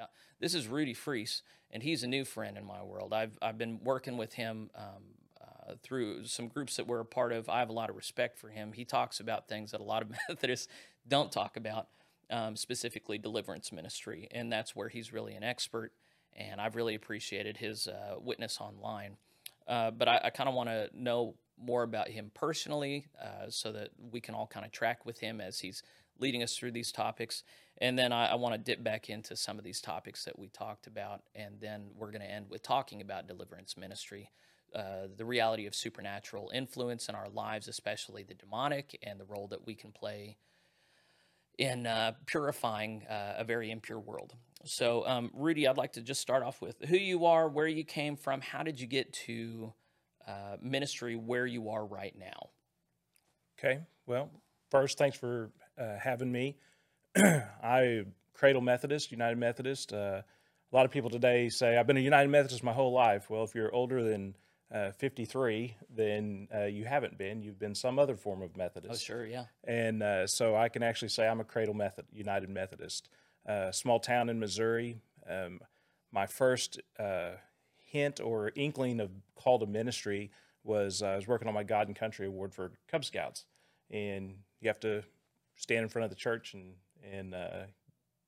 about. This is Rudy Freese, and he's a new friend in my world. I've I've been working with him um, uh, through some groups that we're a part of. I have a lot of respect for him. He talks about things that a lot of Methodists don't talk about, um, specifically deliverance ministry, and that's where he's really an expert. And I've really appreciated his uh, witness online. Uh, but I, I kind of want to know more about him personally uh, so that we can all kind of track with him as he's leading us through these topics. And then I, I want to dip back into some of these topics that we talked about. And then we're going to end with talking about deliverance ministry, uh, the reality of supernatural influence in our lives, especially the demonic, and the role that we can play in uh, purifying uh, a very impure world. So, um, Rudy, I'd like to just start off with who you are, where you came from, how did you get to uh, ministry where you are right now? Okay. Well, first, thanks for uh, having me. I Cradle Methodist, United Methodist. Uh, a lot of people today say I've been a United Methodist my whole life. Well, if you're older than uh, 53, then uh, you haven't been. You've been some other form of Methodist. Oh, sure, yeah. And uh, so I can actually say I'm a Cradle Method United Methodist. Uh, small town in Missouri. Um, my first uh, hint or inkling of call to ministry was uh, I was working on my God and Country Award for Cub Scouts, and you have to stand in front of the church and and uh,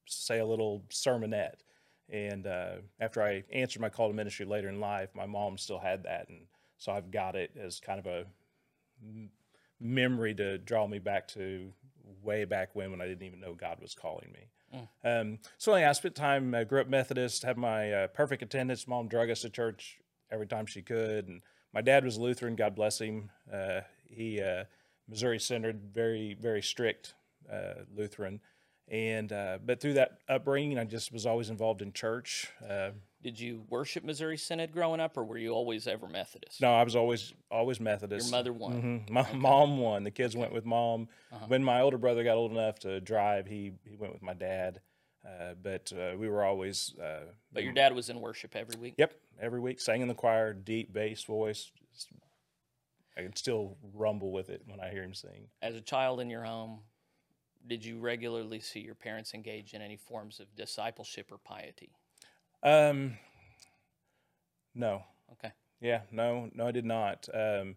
say a little sermonette. And uh, after I answered my call to ministry later in life, my mom still had that, and so I've got it as kind of a m- memory to draw me back to way back when when I didn't even know God was calling me. Um, so yeah, I spent time. I grew up Methodist, had my uh, perfect attendance. Mom drug us to church every time she could, and my dad was Lutheran. God bless him. Uh, he uh, Missouri Synod, very very strict uh, Lutheran, and uh, but through that upbringing, I just was always involved in church. Uh, Did you worship Missouri Synod growing up, or were you always ever Methodist? no, I was always always Methodist. Your mother won. Mhm. My mom won. The kids went with mom. Uh-huh. When my older brother got old enough to drive, he he went with my dad. Uh, but uh, we were always. Uh, But your dad was in worship every week. Yep, every week sang in the choir, deep bass voice. Just- I can still rumble with it when I hear him sing. As a child in your home, did you regularly see your parents engage in any forms of discipleship or piety? Um, no, Okay. yeah, no, no, I did not. Um,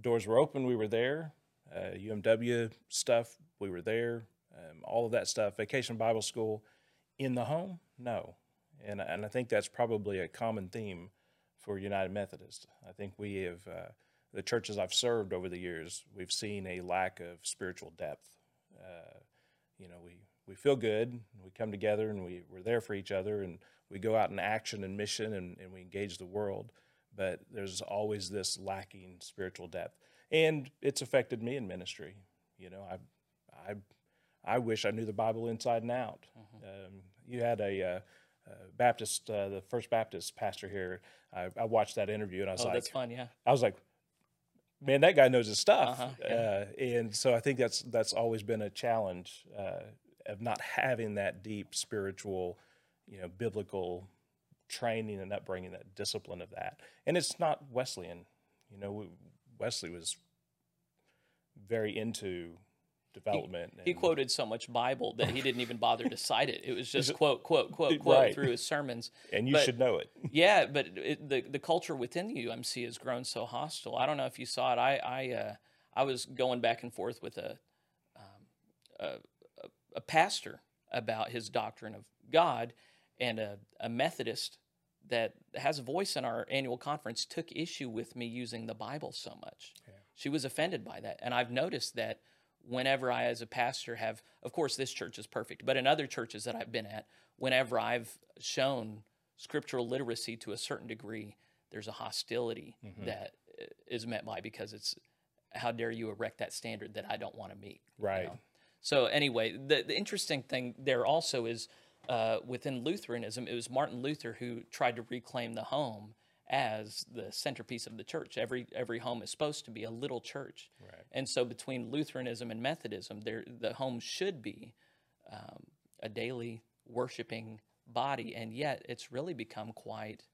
doors were open. We were there. Uh, UMW stuff. We were there. Um, all of that stuff. Vacation Bible School. In the home, no, and and I think that's probably a common theme for United Methodist. I think we have uh, the churches I've served over the years. We've seen a lack of spiritual depth. Uh, you know, we we feel good. We come together and we we're there for each other, and we go out in action and mission, and, and we engage the world. But there's always this lacking spiritual depth, and it's affected me in ministry. You know, I I I wish I knew the Bible inside and out. Um, you had a uh, uh, Baptist, uh, the First Baptist pastor here. I, I watched that interview, and I was Oh, like, that's fun. Yeah. I was like, man, that guy knows his stuff. Uh-huh, yeah. uh, and so I think that's that's always been a challenge uh, of not having that deep spiritual, you know, biblical training and upbringing, that discipline of that. And it's not Wesleyan. You know, Wesley was very into development. He and- quoted so much Bible that he didn't even bother to cite it. It was just quote, quote, quote, quote Right. through his sermons. and you but- should know it. Yeah, but it, the the culture within the UMC has grown so hostile. I don't know if you saw it. I I uh, I was going back and forth with a, um, a a- a pastor about his doctrine of God, and a, a Methodist that has a voice in our annual conference took issue with me using the Bible so much. She was offended by that, and I've noticed that whenever I, as a pastor, have, of course, this church is perfect, but in other churches that I've been at, whenever I've shown scriptural literacy to a certain degree, there's a hostility that uh, is met by because it's how dare you erect that standard that I don't want to meet. you Right. know? So anyway, the the interesting thing there also is uh, within Lutheranism, it was Martin Luther who tried to reclaim the home as the centerpiece of the church. Every every home is supposed to be a little church, Right. and so between Lutheranism and Methodism, there the home should be um, a daily worshiping body, and yet it's really become quite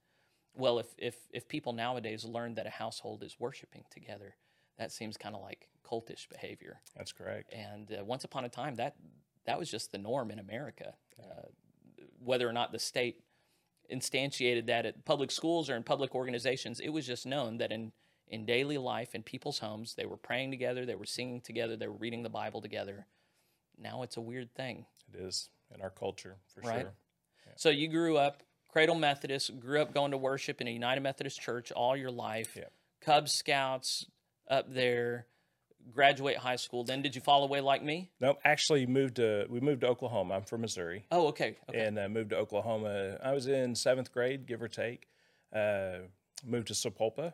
well. If if if people nowadays learn that a household is worshiping together, that seems kind of like cultish behavior. That's correct. And uh, once upon a time, that that was just the norm in America. Uh, whether or not the state instantiated that at public schools or in public organizations, it was just known that in in daily life in people's homes, they were praying together, they were singing together, they were reading the Bible together. Now it's a weird thing. It is in our culture for Right. sure. So you grew up Cradle Methodist, grew up going to worship in a United Methodist church all your life. Yep. Cub Scouts up there, graduate high school. Then did you fall away like me? Nope, actually moved to we moved to Oklahoma. I'm from Missouri. Oh, okay. Okay. and uh, moved to Oklahoma. I was in seventh grade, give or take. Uh, moved to Sapulpa,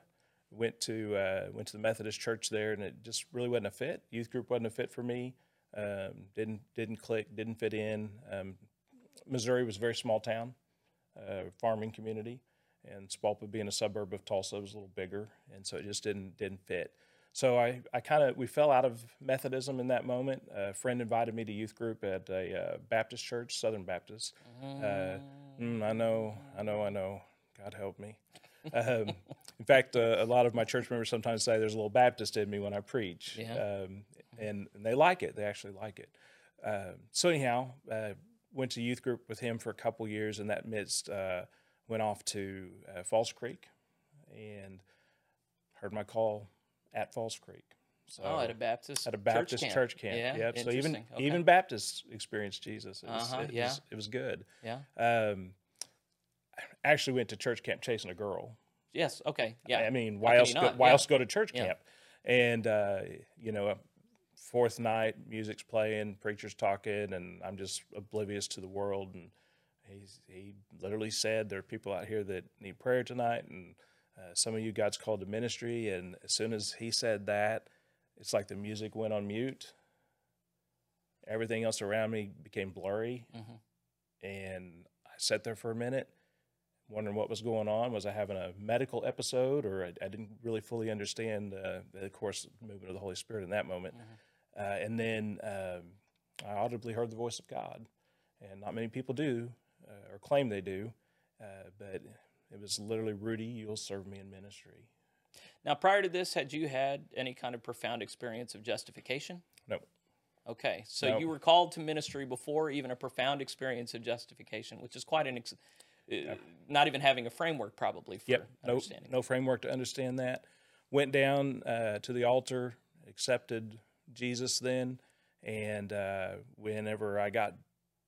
went to uh, went to the Methodist church there, and it just really wasn't a fit. Youth group wasn't a fit for me. Um, didn't didn't click, didn't fit in. Um, Missouri was a very small town, uh, farming community, and Sapulpa being a suburb of Tulsa was a little bigger, and so it just didn't didn't fit. So I, I kind of we fell out of Methodism in that moment. a friend invited me to youth group at a uh, Baptist church, Southern Baptist. Uh, mm, I know, I know, I know. God help me. Um, in fact, uh, a lot of my church members sometimes say there's a little Baptist in me when I preach, Yeah. um, and, and they like it. They actually like it. Um so anyhow, uh, went to youth group with him for a couple years. In that midst, uh, went off to uh, Falls Creek, and heard my call at Falls Creek. So oh, at a Baptist at a Baptist church camp. Yeah. Yep. So even. Okay. even Baptists experienced Jesus. It was, Uh-huh, it, yeah. was, it was good. yeah. Um, I actually went to church camp chasing a girl. Yes. Okay. Yeah. I mean, why else? Go, why Yeah. else go to church Yeah. camp? And uh, you know, fourth night, music's playing, preacher's talking, and I'm just oblivious to the world. And he's, he literally said, "There are people out here that need prayer tonight, and uh, some of you God's called to ministry." And as soon as he said that, it's like the music went on mute. Everything else around me became blurry, Mhm. and I sat there for a minute wondering what was going on. Was I having a medical episode, or I, I didn't really fully understand uh, the course movement of the Holy Spirit in that moment? Uh, and then um, I audibly heard the voice of God, and not many people do uh, or claim they do, uh, but it was literally Rudy. You'll serve me in ministry. Now, prior to this, had you had any kind of profound experience of justification? No, Okay, so No. you were called to ministry before even a profound experience of justification, which is quite an, ex- uh, not even having a framework probably for Yep. No, understanding. no framework to understand that. Went down uh, to the altar, accepted Jesus then, and uh, whenever I got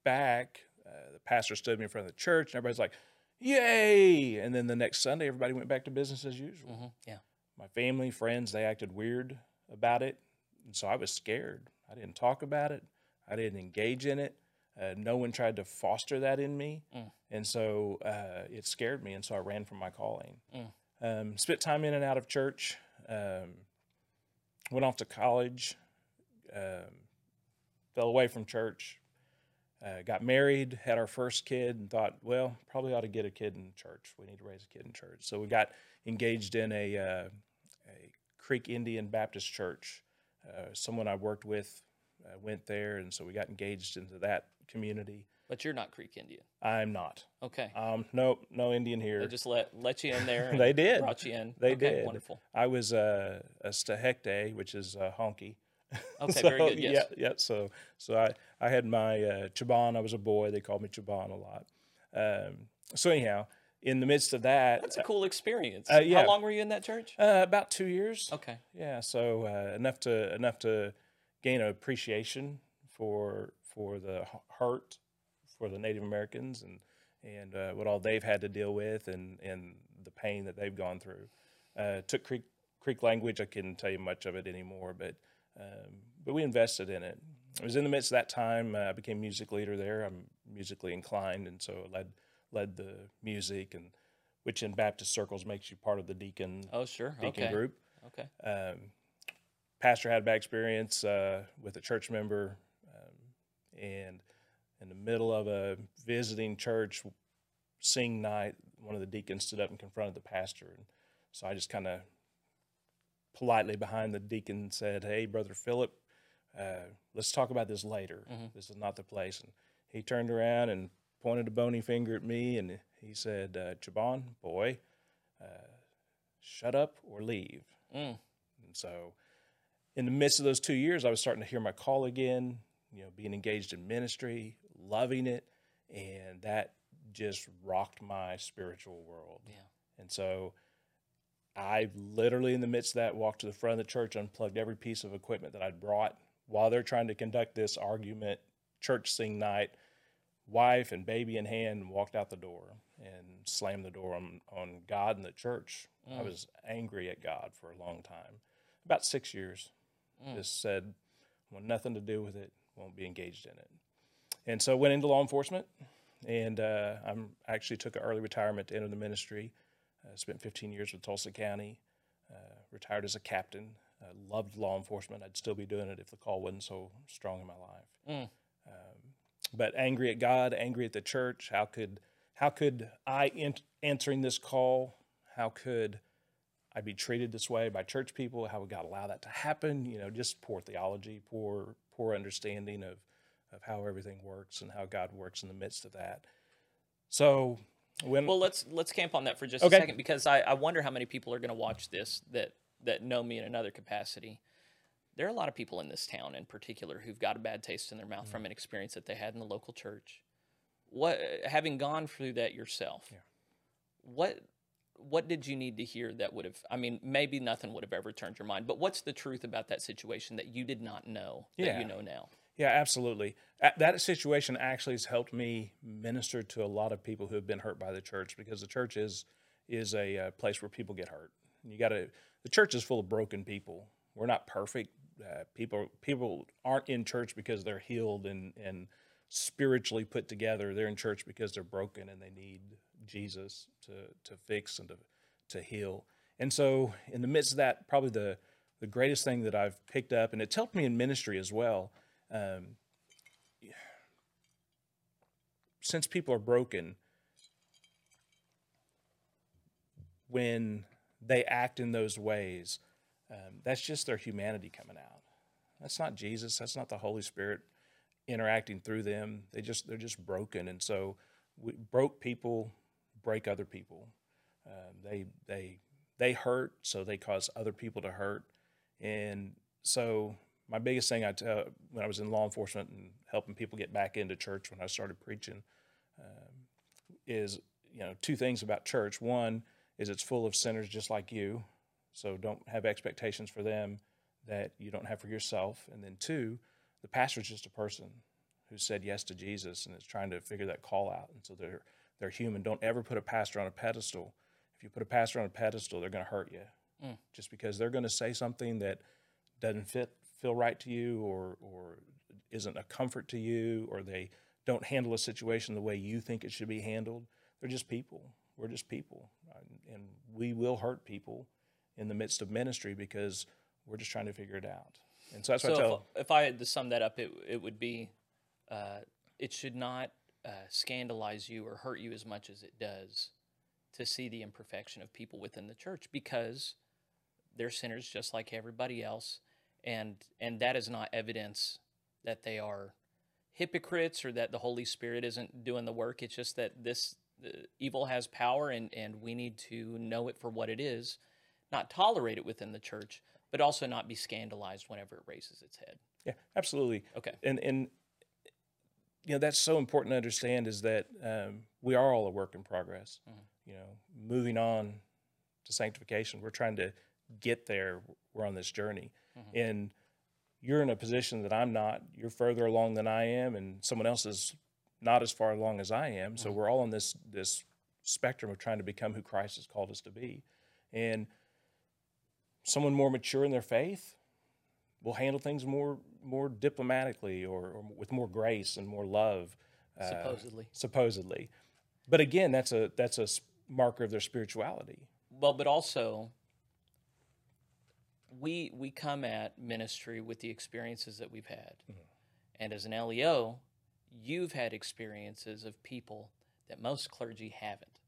back, uh, the pastor stood me in front of the church, and everybody's like, "Yay!" And then the next Sunday, everybody went back to business as usual. Mhm, Yeah. My family, friends, they acted weird about it, and so I was scared. I didn't talk about it. I didn't engage in it. Uh, no one tried to foster that in me, Mm. and so uh, it scared me, and so I ran from my calling. Mm. Um, spent time in and out of church. Um, went off to college. Um, fell away from church. Uh, got married, had our first kid, and thought, well, probably ought to get a kid in church. We need to raise a kid in church. So we got engaged in a, uh, a Creek Indian Baptist church. Uh, someone I worked with uh, went there, and so we got engaged into that community. But you're not Creek Indian. I'm not. Okay. Um, no, no Indian here. They just let let you in there. They did. Brought you in. They okay, did. Wonderful. I was uh, a Stahekte, which is a honky. Okay, very So, good. Yes. Yeah, yeah. So, so I, I had my uh, Chaban. I was a boy. They called me Chaban a lot. Um, so anyhow, in the midst of that, That's a cool experience. Uh, yeah. How long were you in that church? uh, about two years. Okay. Yeah. So uh, enough to enough to gain an appreciation for for the h- hurt for the Native Americans and and uh, what all they've had to deal with and and the pain that they've gone through. Uh, took Creek Creek language. I couldn't tell you much of it anymore, but um, but we invested in it. It was in the midst of that time. Uh, I became music leader there. I'm musically inclined, and so led led the music and which in Baptist circles makes you part of the deacon Oh, sure. deacon okay. group. Okay. Um, pastor had a bad experience uh, with a church member, um, and in the middle of a visiting church sing night, one of the deacons stood up and confronted the pastor, and so I just kind of politely behind the deacon said, "Hey, brother Philip, uh, let's talk about this later. This is not the place." And he turned around and pointed a bony finger at me, and he said, uh, "Chabon, boy, uh, shut up or leave." Mm. And so, in the midst of those two years, I was starting to hear my call again, you know, being engaged in ministry, loving it. and that just rocked my spiritual world. Yeah. And so I literally, in the midst of that, walked to the front of the church, unplugged every piece of equipment that I'd brought while they're trying to conduct this argument, church sing night, wife and baby in hand, and walked out the door and slammed the door on, on God and the church. I was angry at God for a long time, about six years. Just said, want nothing to do with it, won't be engaged in it. And so went into law enforcement, and uh, I'm actually took an early retirement to enter the ministry. Uh, spent 15 years with Tulsa County. Uh, retired as a captain. Uh, loved law enforcement. I'd still be doing it if the call wasn't so strong in my life. Um, but angry at God, angry at the church. How could how could I ent- answering this call? How could I be treated this way by church people? How would God allow that to happen? You know, just poor theology, poor poor understanding of of how everything works and how God works in the midst of that. So when Well, let's let's camp on that for just Okay. a second because I, I wonder how many people are going to watch this that that know me in another capacity. There are a lot of people in this town, in particular, who've got a bad taste in their mouth mm. from an experience that they had in the local church. What, having gone through that yourself, what what did you need to hear that would have? I mean, maybe nothing would have ever turned your mind, but what's the truth about that situation that you did not know that Yeah. you know now? Yeah, absolutely. That situation actually has helped me minister to a lot of people who have been hurt by the church because the church is is a uh, place where people get hurt. You got to. The church is full of broken people. We're not perfect. Uh, people people aren't in church because they're healed and and spiritually put together. They're in church because they're broken and they need Jesus to to fix and to to heal. And so, in the midst of that, probably the the greatest thing that I've picked up, and it's helped me in ministry as well. Um, since people are broken, when they act in those ways, um, that's just their humanity coming out. That's not Jesus. That's not the Holy Spirit interacting through them. They just they're just broken, and so we, broke people break other people. Um, they they they hurt, so they cause other people to hurt, and so my biggest thing I tell when I was in law enforcement and helping people get back into church when I started preaching um, is you know two things about church. One is it's full of sinners just like you, so don't have expectations for them that you don't have for yourself. And then two, the pastor's just a person who said yes to Jesus and is trying to figure that call out. And so they're they're human. Don't ever put a pastor on a pedestal. If you put a pastor on a pedestal, they're going to hurt you, just because they're going to say something that doesn't fit feel right to you or or isn't a comfort to you or they don't handle a situation the way you think it should be handled they're just people. We're just people. And we will hurt people in the midst of ministry because we're just trying to figure it out. And so that's what I tell if, if I had to sum that up, it it would be, uh, it should not uh, scandalize you or hurt you as much as it does to see the imperfection of people within the church because they're sinners just like everybody else, and and that is not evidence that they are hypocrites or that the Holy Spirit isn't doing the work. It's just that this evil has power, and and we need to know it for what it is, not tolerate it within the church, but also not be scandalized whenever it raises its head. yeah absolutely Okay. and and you know that's so important to understand is that um, we are all a work in progress you know moving on to sanctification we're trying to get there we're on this journey and you're in a position that i'm not. You're further along than i am and someone else is not as far along as i am. So we're all on this this spectrum of trying to become who christ has called us to be. And someone more mature in their faith will handle things more more diplomatically or, or with more grace and more love uh, Supposedly. supposedly. But again that's a that's a marker of their spirituality. Well, but also we we come at ministry with the experiences that we've had. Mm-hmm. And as an LEO, you've had experiences of people that most clergy haven't.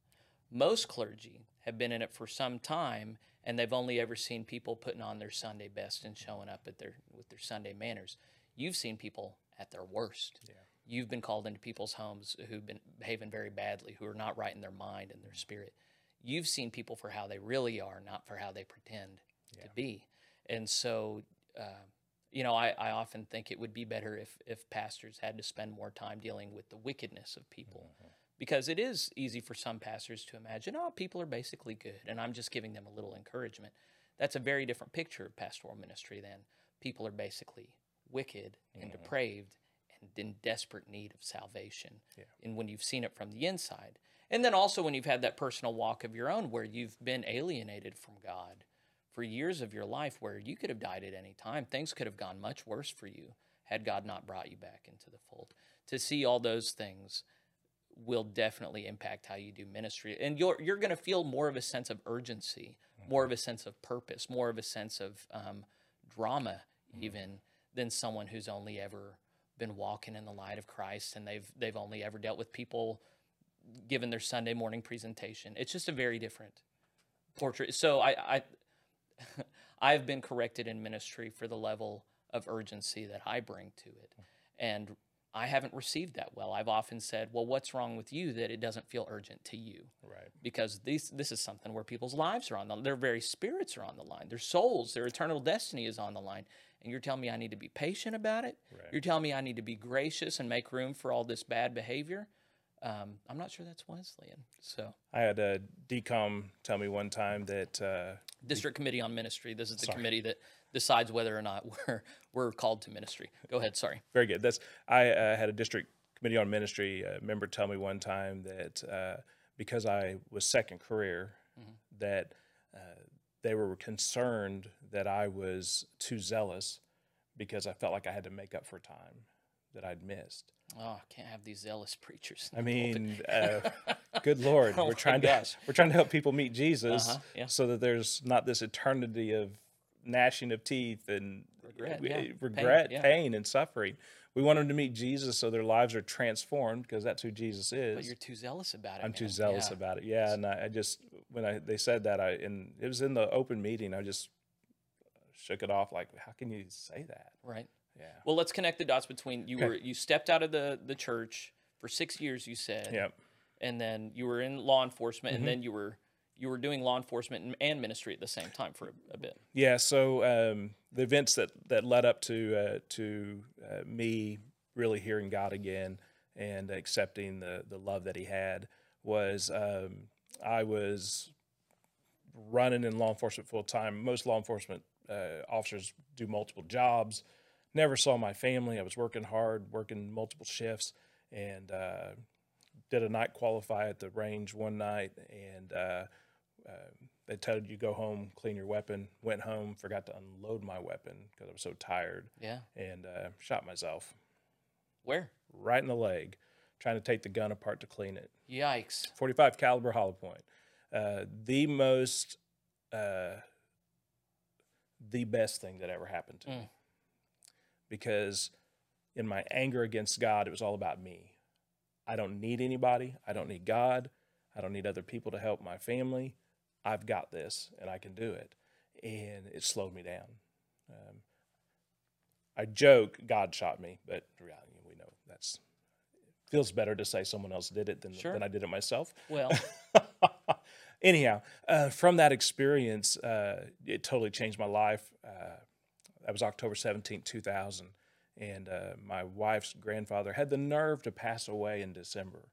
Most clergy have been in it for some time and they've only ever seen people putting on their Sunday best and showing up at their with their Sunday manners. You've seen people at their worst. You've been called into people's homes who've been behaving very badly, who are not right in their mind and their spirit. You've seen people for how they really are, not for how they pretend to be. And so uh, you know, I, I often think it would be better if if pastors had to spend more time dealing with the wickedness of people. Because it is easy for some pastors to imagine, oh, people are basically good, and I'm just giving them a little encouragement. That's a very different picture of pastoral ministry than people are basically wicked and depraved and in desperate need of salvation. And when you've seen it from the inside, and then also when you've had that personal walk of your own where you've been alienated from God for years of your life, where you could have died at any time, things could have gone much worse for you had God not brought you back into the fold. To see all those things will definitely impact how you do ministry. And you're you're going to feel more of a sense of urgency more of a sense of purpose more of a sense of um, drama even than someone who's only ever been walking in the light of christ and they've they've only ever dealt with people given their sunday morning presentation. It's just a very different portrait. So i i i've been corrected in ministry for the level of urgency that i bring to it and I haven't received that well. I've often said, "Well, what's wrong with you that it doesn't feel urgent to you?" Right. Because these this is something where people's lives are on the their very spirits are on the line. Their souls, their eternal destiny is on the line. And you're telling me I need to be patient about it? Right. You're telling me I need to be gracious and make room for all this bad behavior? Um, I'm not sure that's Wesleyan. So, I had a DCOM tell me one time that uh, District Committee on Ministry. This is the committee that decides whether or not we're we're called to ministry. Go ahead. Sorry. very good. That's I uh, had a district committee on ministry uh, member tell me one time that uh, because I was second career, that uh, they were concerned that I was too zealous because I felt like I had to make up for time that I'd missed. Oh, can't have these zealous preachers. I mean, uh, good Lord, Oh we're trying to we're trying to help people meet Jesus, Uh-huh, yeah. so that there's not this eternity of gnashing of teeth and Regret, we- yeah. Pain, regret, yeah. pain, and suffering. We want them to meet Jesus, so their lives are transformed because that's who Jesus is. but you're too zealous about it. I'm too zealous Yeah. about it. Yeah, and I, I just when I they said that I and it was in the open meeting, I just shook it off like, how can you say that? Right. Yeah. Well, let's connect the dots between you Okay. were you stepped out of the the church for six years. You said. Yep. And then you were in law enforcement, Mm-hmm. and then you were you were doing law enforcement and, ministry at the same time for a, a bit. Yeah, so um, the events that, that led up to uh, to uh, me really hearing God again and accepting the the love that He had was um, I was running in law enforcement full time. Most law enforcement uh, officers do multiple jobs. Never saw my family. I was working hard, working multiple shifts, and uh, did a night qualify at the range one night, and uh, uh, they told you go home, clean your weapon. Went home, forgot to unload my weapon because I was so tired, Yeah. and uh, shot myself Where? right in the leg, trying to take the gun apart to clean it. Yikes. 45 caliber hollow point. Uh, the most, uh, the best thing that ever happened to me. Because in my anger against God, it was all about me. I don't need anybody. I don't need God. I don't need other people to help my family. I've got this and I can do it. And it slowed me down. Um, I joke God shot me, but in reality, we know that's feels better to say someone else did it than, Sure. than I did it myself. Well, Anyhow, uh, from that experience, uh, it totally changed my life. Uh, that was October seventeenth, 2000. And uh, my wife's grandfather had the nerve to pass away in December.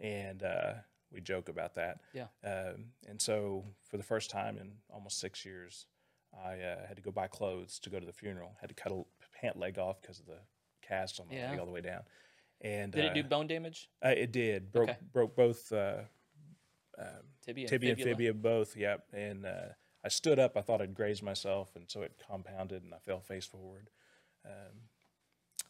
And uh, we joke about that. Yeah. Um, and so, for the first time in almost six years, I uh, had to go buy clothes to go to the funeral. Had to cut a pant leg off because of the cast on my Yeah. leg all the way down. And did uh, it do bone damage? uh, it did broke Okay. broke both uh, Tibia, tibia and fibula? fibia both. Yep. And uh, I stood up. I thought I'd grazed myself, and so it compounded, and I fell face forward. Um,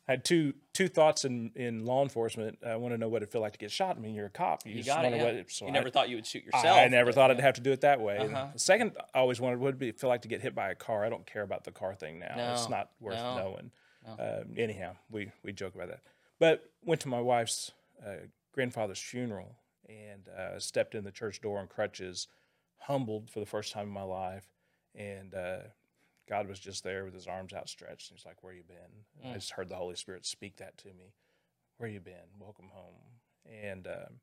I had two two thoughts in, in law enforcement. I want to know what it feel like to get shot. I mean, you're a cop. You, You just got it. Yeah. what it- so you I- never thought you would shoot yourself. I never but- thought I'd have to do it that way. Uh-huh. The second, I always wondered what it feel like to get hit by a car. I don't care about the car thing now. it's not worth no, knowing. Um, anyhow, we we joke about that. But went to my wife's uh, grandfather's funeral and uh, stepped in the church door on crutches, humbled for the first time in my life, and uh, God was just there with His arms outstretched. And He's like, "Where you been?" And I just heard the Holy Spirit speak that to me. Where you been? Welcome home. And um,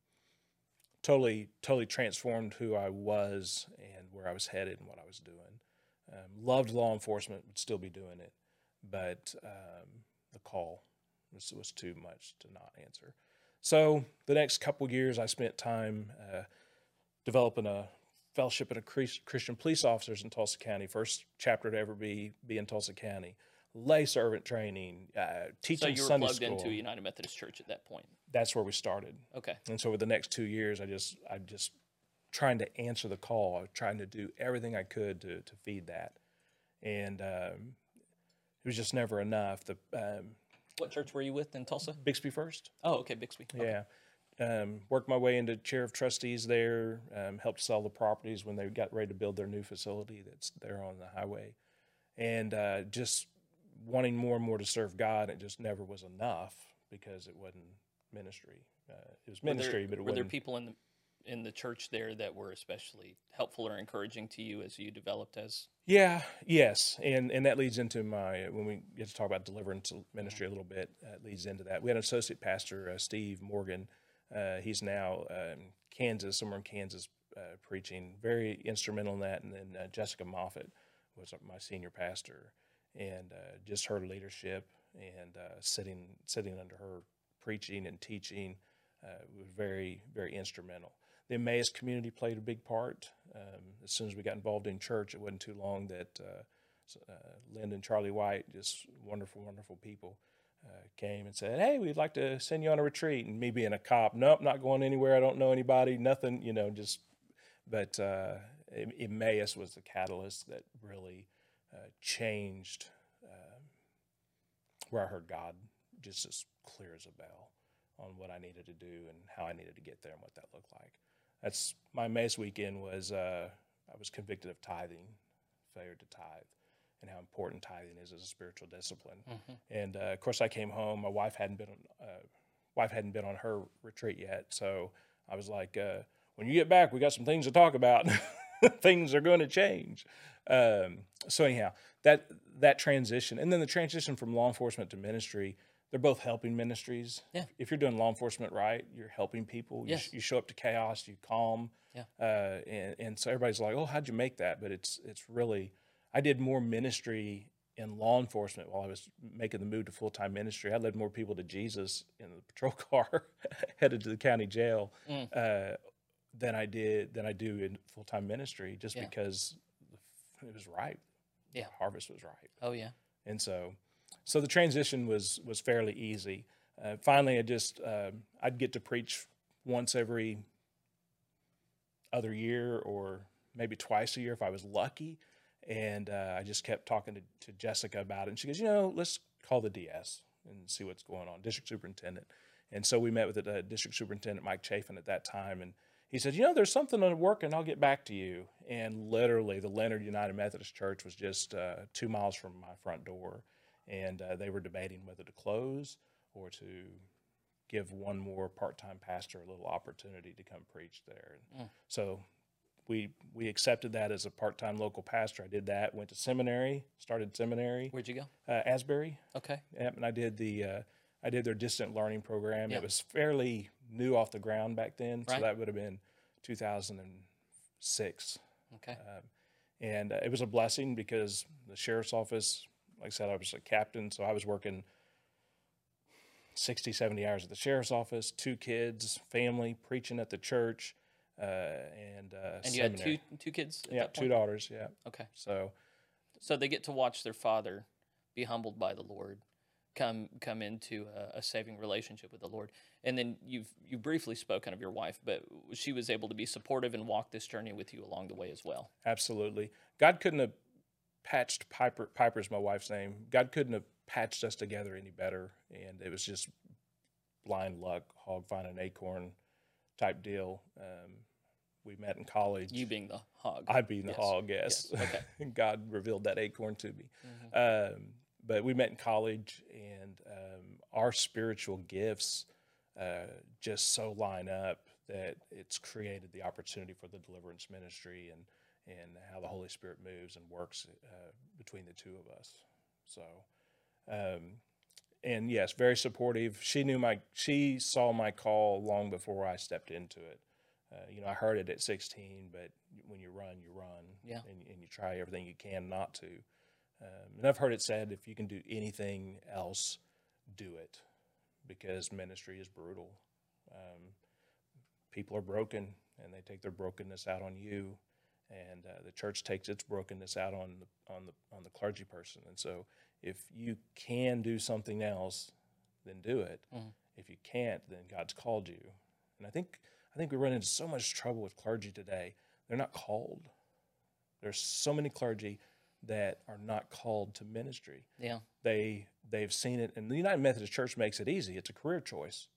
totally, totally transformed who I was and where I was headed and what I was doing. Um, loved law enforcement, would still be doing it, but um, the call was, was too much to not answer. So the next couple years, I spent time uh, developing a fellowship of Chris- Christian police officers in Tulsa County. First chapter to ever be be in Tulsa County. Lay servant training, uh, So teaching you were Sunday plugged school. into United Methodist Church at that point. That's where we started. Okay. And so, over the next two years, I just, I just trying to answer the call. Trying to do everything I could to to feed that, and um, it was just never enough. The um, What church were you with in Tulsa? Bixby first, Oh, okay, Bixby. Okay. yeah. Um, worked my way into chair of trustees there. Um, helped sell the properties when they got ready to build their new facility that's there on the highway, and uh, just wanting more and more to serve God. It just never was enough because it wasn't ministry. Uh, it was Were there- ministry, but it were there wasn't. people in the in the church there that were especially helpful or encouraging to you as you developed as Yeah, yes, and and that leads into my when we get to talk about deliverance ministry a little bit. Uh, it leads into that. We had an associate pastor, uh, Steve Morgan. Uh, he's now in Kansas, somewhere in Kansas, uh, preaching. Very instrumental in that. And then uh, Jessica Moffat was my senior pastor, and uh, just her leadership and uh, sitting sitting under her preaching and teaching uh, was very very instrumental. The Emmaus community played a big part. Um, as soon as we got involved in church, it wasn't too long that uh, Lynn and Charlie White, just wonderful, wonderful people, uh, came and said, "Hey, we'd like to send you on a retreat." And me being a cop, nope, not going anywhere. I don't know anybody, nothing, you know, just. But uh, Emmaus was the catalyst that really uh, changed um, where I heard God just as clear as a bell on what I needed to do and how I needed to get there and what that looked like. That's my Emmaus weekend was uh, I was convicted of tithing, failure to tithe, and how important tithing is as a spiritual discipline. And uh, of course, I came home. My wife hadn't been on uh, wife hadn't been on her retreat yet, so I was like, uh, "When you get back, we got some things to talk about. things are going to change." Um, so anyhow, that that transition, and then the transition from law enforcement to ministry, they're both helping ministries. Yeah. If you're doing law enforcement right, you're helping people. You, Yes. sh- you show up to chaos, you calm. Yeah. Uh, and, and so everybody's like, "Oh, how'd you make that?" But it's it's really, I did more ministry in law enforcement while I was making the move to full time ministry. I led more people to Jesus in the patrol car headed to the county jail Mm. uh, than I did than I do in full time ministry, just Yeah. because it was ripe. Yeah. The harvest was ripe Oh yeah. and so so the transition was was fairly easy uh, finally i just um i'd get to preach once every other year or maybe twice a year if i was lucky and uh, i just kept talking to, to jessica about it. And she goes you know let's call the ds and see what's going on district superintendent. And so we met with the uh, district superintendent mike chafin at that time. And he said you know there's something on and i'll get back to you. And literally the leonard united methodist church was just uh, two miles from my front door. And uh, they were debating whether to close or to give one more part-time pastor a little opportunity to come preach there. And So we we accepted that as a part-time local pastor. I did that. Went to seminary. Started seminary. Where'd you go? Uh, Asbury. Okay. Yep, and I did the uh, I did their distant learning program. Yeah. It was fairly new off the ground back then, so that would have been 2006 Okay. and uh, it was a blessing because the sheriff's office like i said i was a captain so i was working 60 70 hours at the sheriff's office two kids family preaching at the church uh, and uh, and you had two two kids. At yeah two daughters yeah Okay. so So they get to watch their father be humbled by the Lord, come come into a, a saving relationship with the Lord. And then you've you briefly spoken of your wife, but she was able to be supportive and walk this journey with you along the way as well. absolutely god couldn't have patched piper piper's my wife's name god couldn't have patched us together any better and it was just blind luck hog find an acorn type deal um, we met in college You being the hog. I being the Yes. hog, yes. Yes, okay. God revealed that acorn to me. Mhm. Um, but we met in college, and um, our spiritual gifts uh, just so line up that it's created the opportunity for the deliverance ministry and and how the Holy Spirit moves and works uh, between the two of us. So, um, and yes, very supportive. She knew my she saw my call long before I stepped into it. Uh, you know, I heard it at 16, but when you run, you run, Yeah. and, and you try everything you can not to. Um, and I've heard it said if you can do anything else, do it. Because ministry is brutal. Um, people are broken and they take their brokenness out on you. And uh, the church takes its brokenness out on the on the on the clergy person. And so if you can do something else then do it. If you can't then god's called you. And i think i think we run into so much trouble with clergy today they're not called there's so many clergy that are not called to ministry Yeah. they they've seen it and the united methodist church makes it easy it's a career choice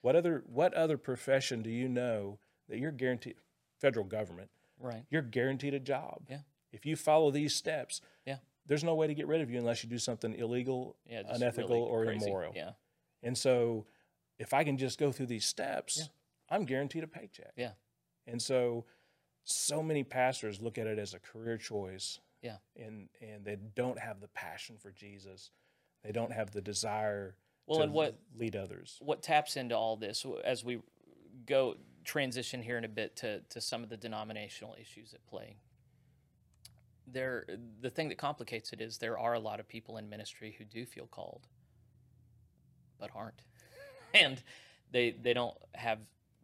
what other what other profession do you know that you're guaranteed federal government Right. you're guaranteed a job Yeah. if you follow these steps Yeah. there's no way to get rid of you unless you do something illegal Yeah. unethical really or crazy. immoral Yeah. and so if i can just go through these steps Yeah. i'm guaranteed a paycheck Yeah. and so so many pastors look at it as a career choice Yeah. and and they don't have the passion for jesus they don't have the desire Well, to and what lead others what taps into all this as we go transition here in a bit to, to some of the denominational issues at play there the thing that complicates it is there are a lot of people in ministry who do feel called but aren't and they they don't have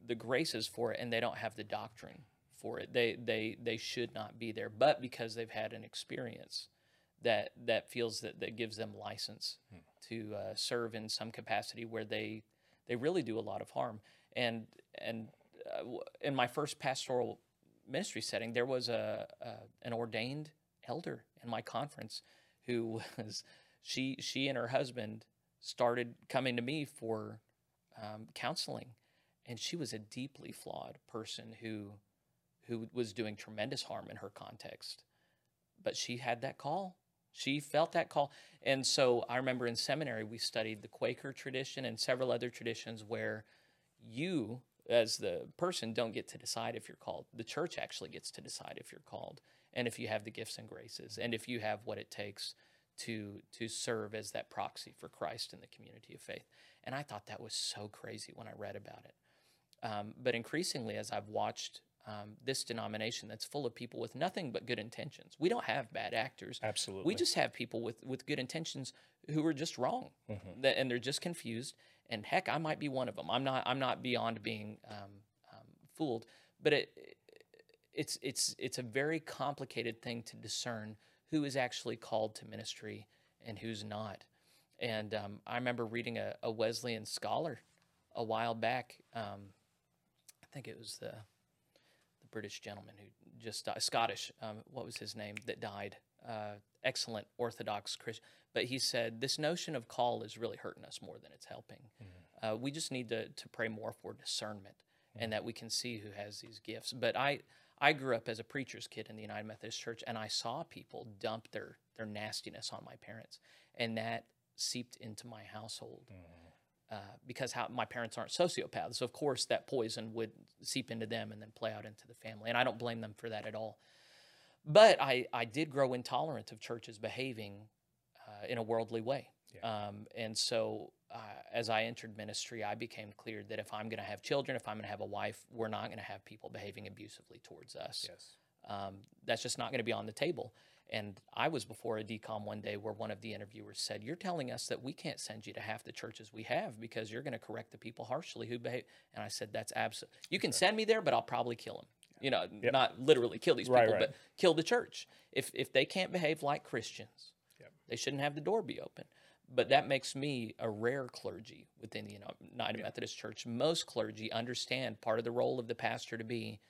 the graces for it and they don't have the doctrine for it. They they they should not be there but because they've had an experience that that feels that that gives them license to uh, serve in some capacity where they they really do a lot of harm. And and uh, in my first pastoral ministry setting there was a, a an ordained elder in my conference who was she she and her husband started coming to me for um, counseling. And she was a deeply flawed person who who was doing tremendous harm in her context. But she had that call. She felt that call. And so i remember in seminary we studied the quaker tradition and several other traditions where you as the person don't get to decide if you're called. The church actually gets to decide if you're called and if you have the gifts and graces and if you have what it takes to to serve as that proxy for christ in the community of faith and i thought that was so crazy when i read about it um, but increasingly, as I've watched um, this denomination that's full of people with nothing but good intentions, we don't have bad actors. absolutely We just have people with, with good intentions who are just wrong, Mhm. that, and they're just confused. And heck, I might be one of them. I'm not. I'm not beyond being um, um, fooled. But it, it's it's it's a very complicated thing to discern who is actually called to ministry and who's not. And um, I remember reading a, a Wesleyan scholar a while back. Um, I think it was the the British gentleman who just died, Scottish. Um, what was his name that died? Uh, excellent Orthodox Christian. But he said this notion of call is really hurting us more than it's helping. Uh, we just need to to pray more for discernment and that we can see who has these gifts. But I I grew up as a preacher's kid in the United Methodist Church, and I saw people dump their their nastiness on my parents, and that seeped into my household. Uh, because how my parents aren't sociopaths, so of course that poison would seep into them and then play out into the family, and I don't blame them for that at all. But I I did grow intolerant of churches behaving uh, in a worldly way, um, and so uh, as I entered ministry, I became clear that if I'm going to have children, if I'm going to have a wife, we're not going to have people behaving abusively towards us. yes Um, that's just not going to be on the table. And I was before a DCOM one day where one of the interviewers said, "You're telling us that we can't send you to half the churches we have because you're going to correct the people harshly who behave." And I said, "That's absolute. You can send me there, but I'll probably kill them. You know, not literally kill these Right, people, right. but kill the church. If if they can't behave like Christians, Yep. they shouldn't have the door be open." But that makes me a rare clergy within the United Methodist Church. Most clergy understand part of the role of the pastor to be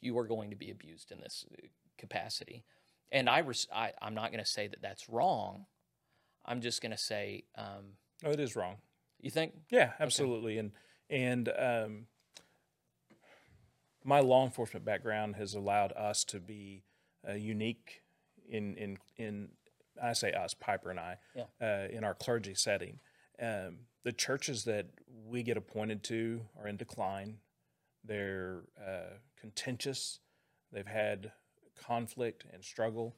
you are going to be abused in this uh, capacity. And I, res- I I'm not going to say that that's wrong. I'm just going to say, um, no it is wrong you think? Yeah, absolutely. And and um, my law enforcement background has allowed us to be uh, unique in in in I say us, Piper and I, Yeah. uh, in our clergy setting. Um, the churches that we get appointed to are in decline. They're uh, contentious. They've had conflict and struggle.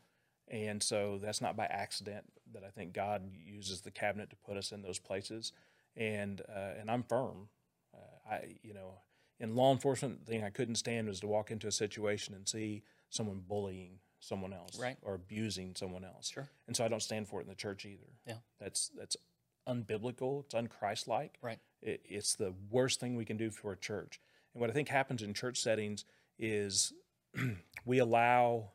And so that's not by accident that I think God uses the cabinet to put us in those places. And uh, and I'm firm. Uh, I you know in law enforcement, the thing I couldn't stand was to walk into a situation and see someone bullying someone else Right. or abusing someone else. Sure. And so I don't stand for it in the church either. Yeah. That's that's unbiblical. It's unchristlike. Right. It, it's the worst thing we can do for a church. And what I think happens in church settings is we allow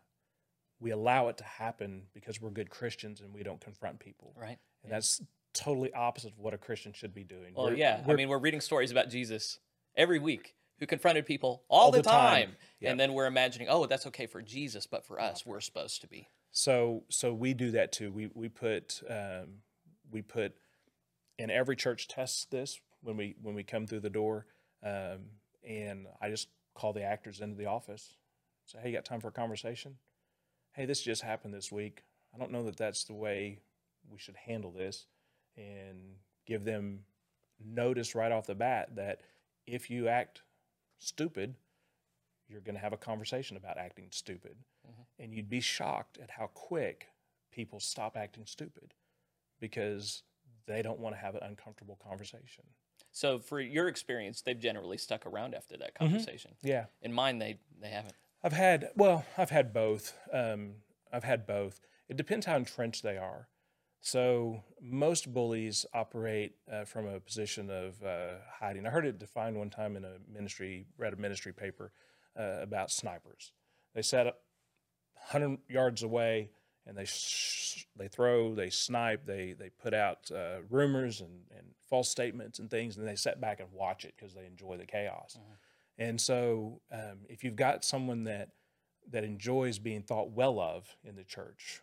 we allow it to happen because we're good Christians and we don't confront people. Right. And that's totally opposite of what a Christian should be doing. Well, We're- yeah. I we're- mean, we're reading stories about Jesus every week who confronted people all, the, the time. time. Yep. And then we're imagining, oh, that's okay for Jesus, but for us, we're supposed to be. So so we do that too. We we put um, we put and every church tests this when we when we come through the door. Um, and I just call the actors into the office. Say, hey, you got time for a conversation? Hey, this just happened this week. I don't know that that's the way we should handle this, and give them notice right off the bat that if you act stupid, you're going to have a conversation about acting stupid. And you'd be shocked at how quick people stop acting stupid because they don't want to have an uncomfortable conversation. So, for your experience, they've generally stuck around after that conversation. Yeah. In mine, they, they haven't. I've had, well, I've had both. Um, I've had both. It depends how entrenched they are. So most bullies operate uh, from a position of uh, hiding. I heard it defined one time in a ministry, read a ministry paper uh, about snipers. They set up 100 yards away and they sh- they throw, they snipe, they they put out uh, rumors and, and false statements and things, and they sit back and watch it because they enjoy the chaos. And so, um, if you've got someone that that enjoys being thought well of in the church,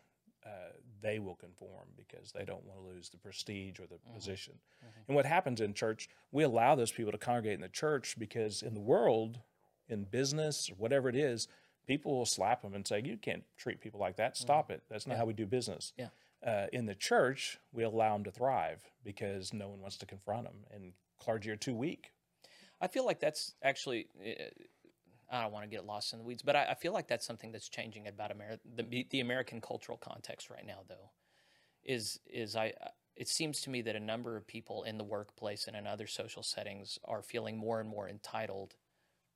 uh, they will conform because they don't want to lose the prestige or the position. And what happens in church, we allow those people to congregate in the church because in the world, in business or whatever it is, people will slap them and say, "You can't treat people like that. Stop it. That's not how we do business." Yeah. Uh, in the church, we allow them to thrive because no one wants to confront them, and clergy are too weak. I feel like that's actually. I don't want to get lost in the weeds, but I, I feel like that's something that's changing about Ameri- the the American cultural context right now. Though, is is I it seems to me that a number of people in the workplace and in other social settings are feeling more and more entitled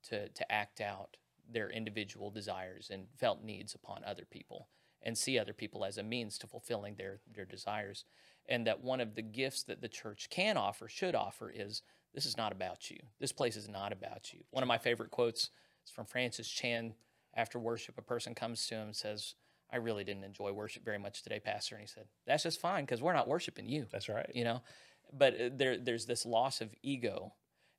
to to act out their individual desires and felt needs upon other people and see other people as a means to fulfilling their their desires and that one of the gifts that the church can offer should offer is this is not about you this place is not about you one of my favorite quotes is from francis chan. After worship a person comes to him and says i really didn't enjoy worship very much today pastor. And he said that's just fine because we're not worshiping you. That's right. you know? But uh, there there's this loss of ego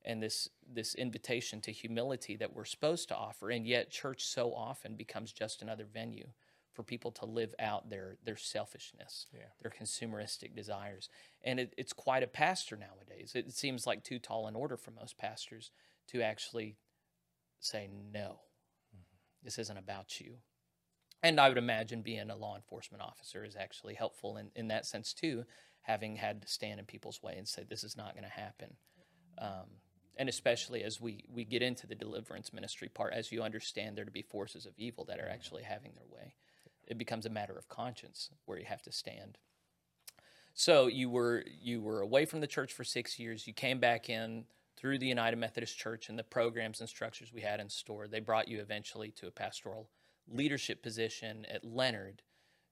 and this this invitation to humility that we're supposed to offer and yet church so often becomes just another venue for people to live out their their selfishness Yeah. their consumeristic desires. And it, it's quite a pastor nowadays. It seems like too tall an order for most pastors to actually say no this isn't about you and I would imagine being a law enforcement officer is actually helpful in, in that sense too, having had to stand in people's way and say, this is not going to happen. Um, and especially as we, we get into the deliverance ministry part, as you understand there to be forces of evil that are actually having their way, it becomes a matter of conscience where you have to stand. So you were you were away from the church for six years. You came back in through the United Methodist Church and the programs and structures we had in store. They brought you eventually to a pastoral leadership position at Leonard.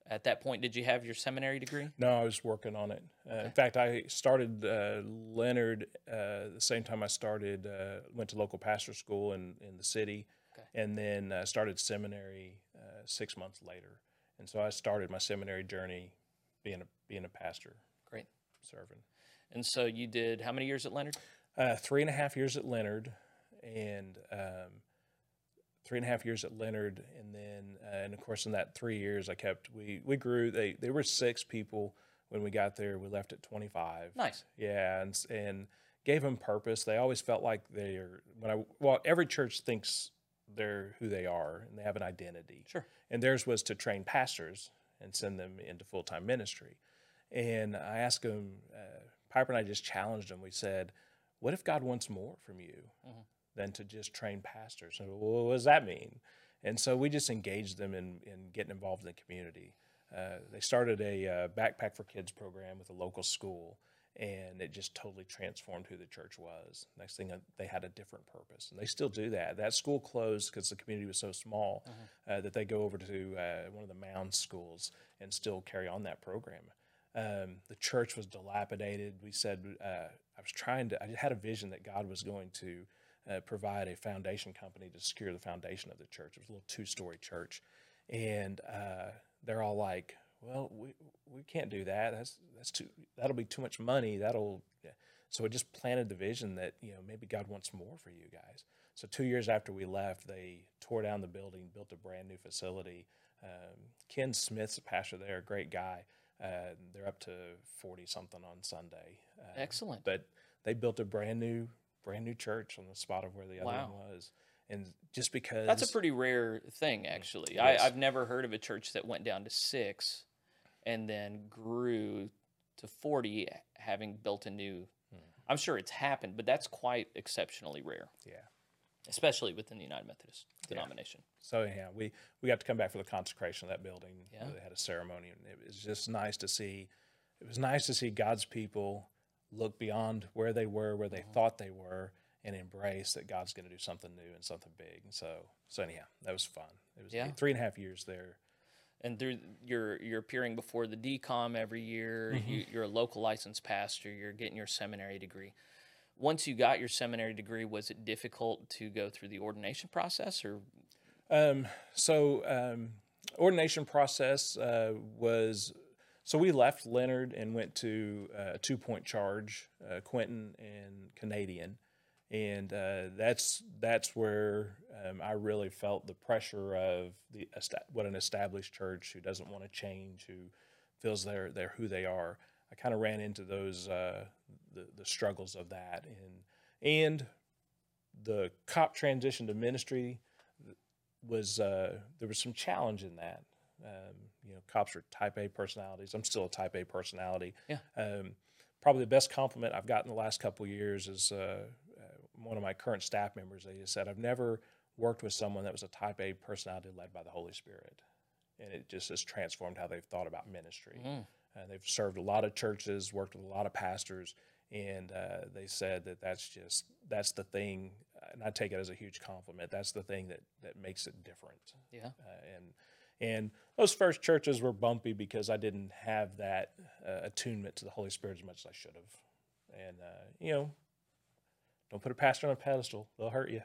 At that point, did you have your seminary degree? No, I was working on it. Uh, In fact, I started uh, Leonard uh, the same time I started, uh, went to local pastor school in, in the city, Okay. and then uh, started seminary uh, six months later. And so I started my seminary journey being a, being a pastor, Great. serving. And so you did how many years at Leonard? Uh, three and a half years at Leonard, and um, three and a half years at Leonard, and then uh, and of course in that three years I kept we we grew. They they were six people when we got there. We left at twenty five. Nice. Yeah, and and gave them purpose. They always felt like they're when I well every church thinks they're who they are and they have an identity. Sure. And theirs was to train pastors and send them into full time ministry. And I asked them, uh, Piper and I just challenged them. We said, "What if God wants more from you than to just train pastors?" And well, what does that mean? And so we just engaged them in in getting involved in the community. Uh, they started a uh, backpack for kids program with a local school, and it just totally transformed who the church was. Next thing, uh, they had a different purpose, and they still do that. That school closed because the community was so small uh, that they go over to uh, one of the Mound schools and still carry on that program. Um, the church was dilapidated. We said uh, I was trying to. I had a vision that God was going to uh, provide a foundation company to secure the foundation of the church. It was a little two-story church, and uh, they're all like, "Well, we we can't do that. That's that's too. That'll be too much money. That'll." Yeah. So it just planted the vision that you know maybe God wants more for you guys. So two years after we left, they tore down the building, built a brand new facility. Um, Ken Smith's a pastor there, a great guy. Uh, they're up to forty something on Sunday. Uh, Excellent. But they built a brand new, brand new church on the spot of where the other Wow. one was, and just because That's a pretty rare thing, actually. Yes. I, I've never heard of a church that went down to six and then grew to 40, having built a new. Hmm. I'm sure it's happened, but that's quite exceptionally rare, yeah. Especially within the United Methodist denomination. So yeah, we we got to come back for the consecration of that building. Yeah. They had a ceremony, and it was just nice to see. It was nice to see God's people look beyond where they were, where they Mm-hmm. thought they were, and embrace that God's going to do something new and something big. And so, so anyhow, that was fun. It was Yeah. three and a half years there. And through you're you're appearing before the DCOM every year. Mm-hmm. You, you're a local licensed pastor. You're getting your seminary degree. Once you got your seminary degree, was it difficult to go through the ordination process, or Um, so um, ordination process uh, was so we left Leonard and went to uh, two point charge, uh, Quinton and Canadian, and uh, that's that's where um, I really felt the pressure of the what an established church who doesn't want to change, who feels they're they're who they are. I kind of ran into those uh, the the struggles of that and and the cop transition to ministry was uh, there was some challenge in that. Um, you know, cops are Type A personalities. I'm still a Type A personality. Yeah. Um, probably the best compliment I've gotten the last couple of years is uh, uh, one of my current staff members. They just said, "I've never worked with someone that was a Type A personality led by the Holy Spirit," and it just has transformed how they've thought about ministry. Mm. Uh, they've served a lot of churches, worked with a lot of pastors, and uh, they said that that's just that's the thing, and I take it as a huge compliment. That's the thing that that makes it different. yeah? Uh, and and those first churches were bumpy because I didn't have that uh, attunement to the Holy Spirit as much as I should have. And uh, you know, don't put a pastor on a pedestal; they'll hurt you.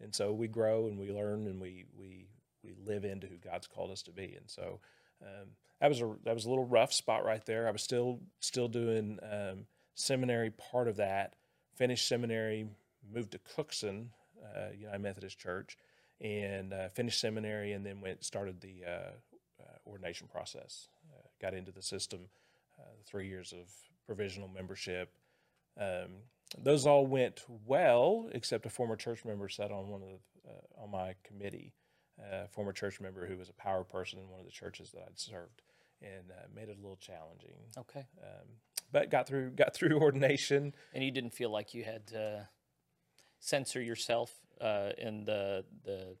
And so we grow and we learn and we we we live into who God's called us to be. And so um, that was a that was a little rough spot right there. I was still still doing um, seminary part of that. Finished seminary, moved to Cookson uh, United Methodist Church, and uh, finished seminary, and then went started the uh, uh, ordination process. Uh, got into the system, uh, three years of provisional membership. Um, those all went well, except a former church member sat on one of the, uh, on my committee. Uh, a former church member who was a power person in one of the churches that I'd served, and uh, made it a little challenging. Okay. Um, but got through got through ordination. And you didn't feel like you had to censor yourself uh, in the the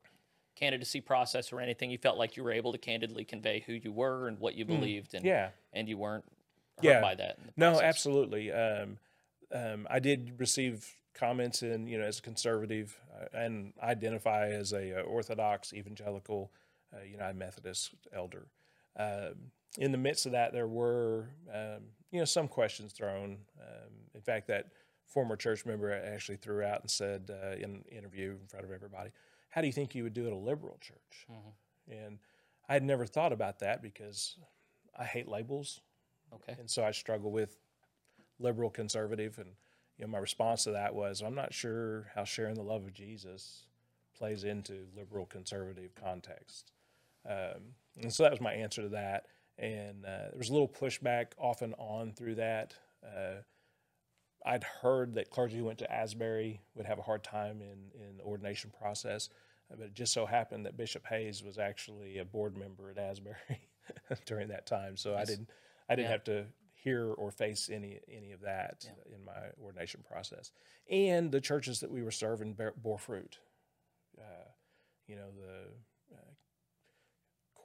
candidacy process or anything. You felt like you were able to candidly convey who you were and what you believed, and Mm. Yeah, and you weren't hurt Yeah. by that. No, absolutely. Um, um, I did receive comments in, you know, as a conservative uh, and identify as a uh, Orthodox evangelical uh, United Methodist elder. Um, in the midst of that, there were, um, you know, some questions thrown. Um, in fact, that former church member actually threw out and said uh, in an interview in front of everybody, "How do you think you would do at a liberal church?" And I had never thought about that because I hate labels Okay. and so I struggle with liberal conservative and you know my response to that was I'm not sure how sharing the love of Jesus plays into liberal conservative context um, and so that was my answer to that and uh, there was a little pushback off and on through that uh, I'd heard that clergy who went to Asbury would have a hard time in, in the ordination process, but it just so happened that Bishop Hayes was actually a board member at Asbury during that time, so I didn't I didn't Yeah. have to hear or face any any of that in my ordination process. And the churches that we were serving bear, bore fruit. Uh, you know the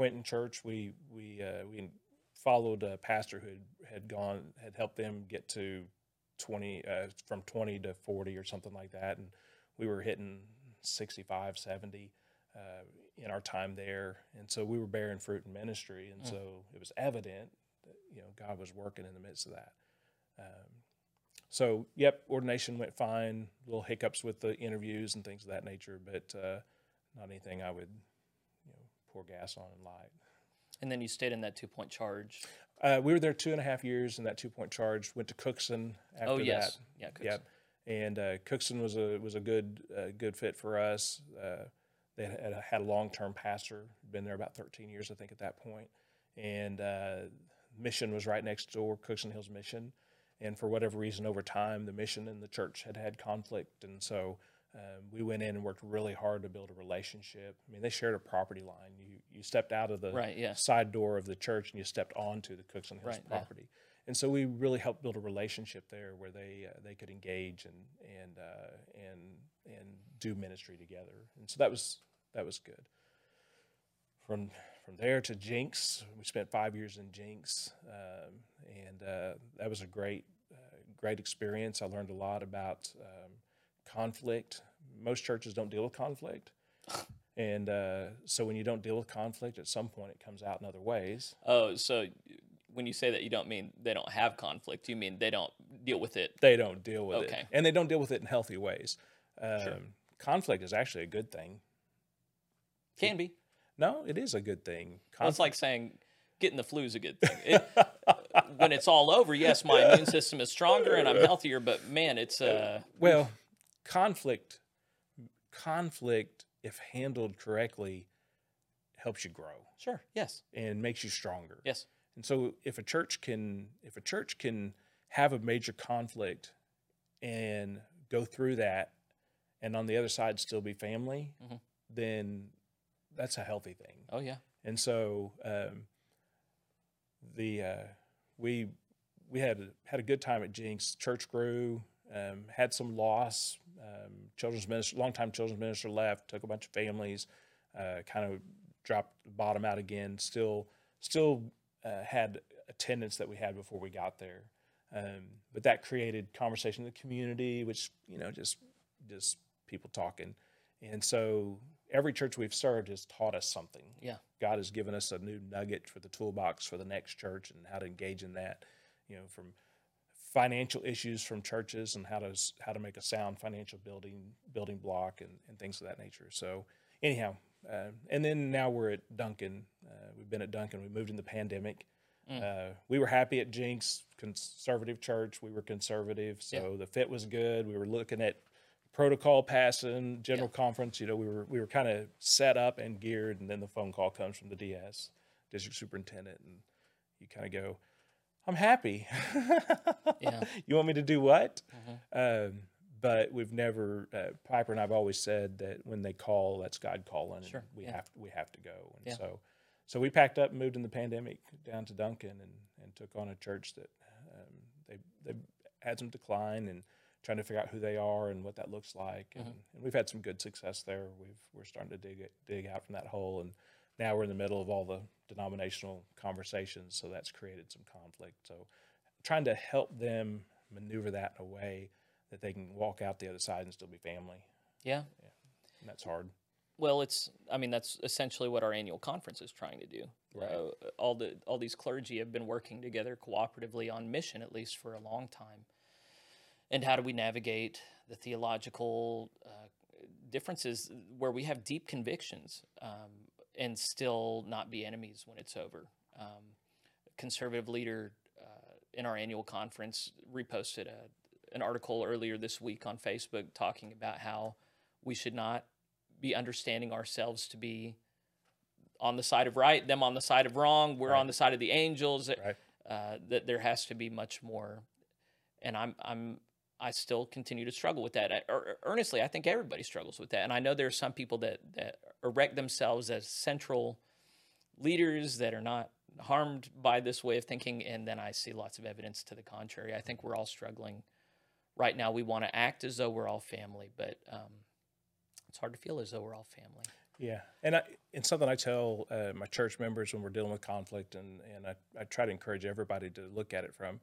Quinton Church, we we uh, we followed a pastor who had, had gone had helped them get to 20 uh, from 20 to 40 or something like that and we were hitting 65 70 uh, in our time there. And so we were bearing fruit in ministry and so it was evident that you know god was working in the midst of that. Um, so yep ordination went fine little hiccups with the interviews and things of that nature but uh, not anything i would pour gas on in light And then you stayed in that two point charge. uh, we were there two and a half years, in that two point charge went to Cookson after oh yes, that. yeah. Cookson. Yep. And uh, Cookson was a was a good uh, good fit for us. Uh, they had, had a long term pastor, been there about 13 years, I think, at that point. And uh, mission was right next door, Cookson Hills Mission. And for whatever reason, over time, the mission and the church had had conflict, and so um, we went in and worked really hard to build a relationship. I mean, they shared a property line. You you stepped out of the Right, yeah. side door of the church and you stepped onto the Cookson Hills Right, yeah. property. And so we really helped build a relationship there where they uh, they could engage and and uh, and and do ministry together. And so that was that was good. From from there to Jenks, we spent five years in Jenks, um, and uh, that was a great uh, great experience. I learned a lot about um, conflict. Most churches don't deal with conflict. And uh, so when you don't deal with conflict, at some point it comes out in other ways. Oh, so when you say that, you don't mean they don't have conflict. You mean they don't deal with it. They don't deal with Okay. it, and they don't deal with it in healthy ways. Um, Conflict is actually a good thing. Can be. No, it is a good thing. Well, it's like saying getting the flu is a good thing. It, when it's all over, yes, my immune system is stronger and I'm healthier. But man, it's uh, well, conflict, conflict, if handled correctly, helps you grow sure, yes, and makes you stronger. yes, And so if a church can if a church can have a major conflict and go through that and on the other side still be family, Mhm. then that's a healthy thing. oh yeah, And so um, the uh, we we had had a good time at Jenks. Church grew, um, had some loss. Um, children's minister, longtime children's minister left, took a bunch of families, uh, kind of dropped the bottom out again. Still, still uh, had attendance that we had before we got there, um, but that created conversation in the community, which you know just just people talking, and so every church we've served has taught us something. yeah, God has given us a new nugget for the toolbox for the next church and how to engage in that, you know, from financial issues from churches and how to how to make a sound financial building building block and, and things of that nature. So anyhow, uh, and then now we're at Duncan. Uh, we've been at Duncan. We moved in the pandemic. Uh, we were happy at Jenks, conservative church. We were conservative, so the fit was good. We were looking at protocol passing, general conference. You know, we were we were kind of set up and geared, and then the phone call comes from the DS, district superintendent, and you kind of go, "I'm happy." Yeah. you want me to do what? Um, but we've never. Uh, Piper and I've always said that when they call, that's God calling, and Sure, we yeah. have we have to go. And Yeah. so, so we packed up and moved in the pandemic down to Duncan, and and took on a church that um, they they had some decline and trying to figure out who they are and what that looks like. And, and we've had some good success there. We've we're starting to dig it, dig out from that hole, and now we're in the middle of all the denominational conversations. So that's created some conflict. So trying to help them maneuver that in a way that they can walk out the other side and still be family, yeah. and that's hard. Well, it's I mean that's essentially what our annual conference is trying to do. Right. Uh, all the all these clergy have been working together cooperatively on mission at least for a long time. And how do we navigate the theological uh, differences where we have deep convictions um, and still not be enemies when it's over? Um, conservative leader uh, in our annual conference reposted a, an article earlier this week on Facebook talking about how we should not be understanding ourselves to be on the side of right, them on the side of wrong, we're on the side of the angels. Right. Uh, that there has to be much more, and I'm I'm I still continue to struggle with that. I, ear- earnestly, I think everybody struggles with that, and I know there are some people that that erect themselves as central leaders that are not harmed by this way of thinking, and then I see lots of evidence to the contrary. I think we're all struggling right now. We want to act as though we're all family, but um, it's hard to feel as though we're all family. Yeah, and I, and something I tell uh, my church members when we're dealing with conflict, and and I, I try to encourage everybody to look at it from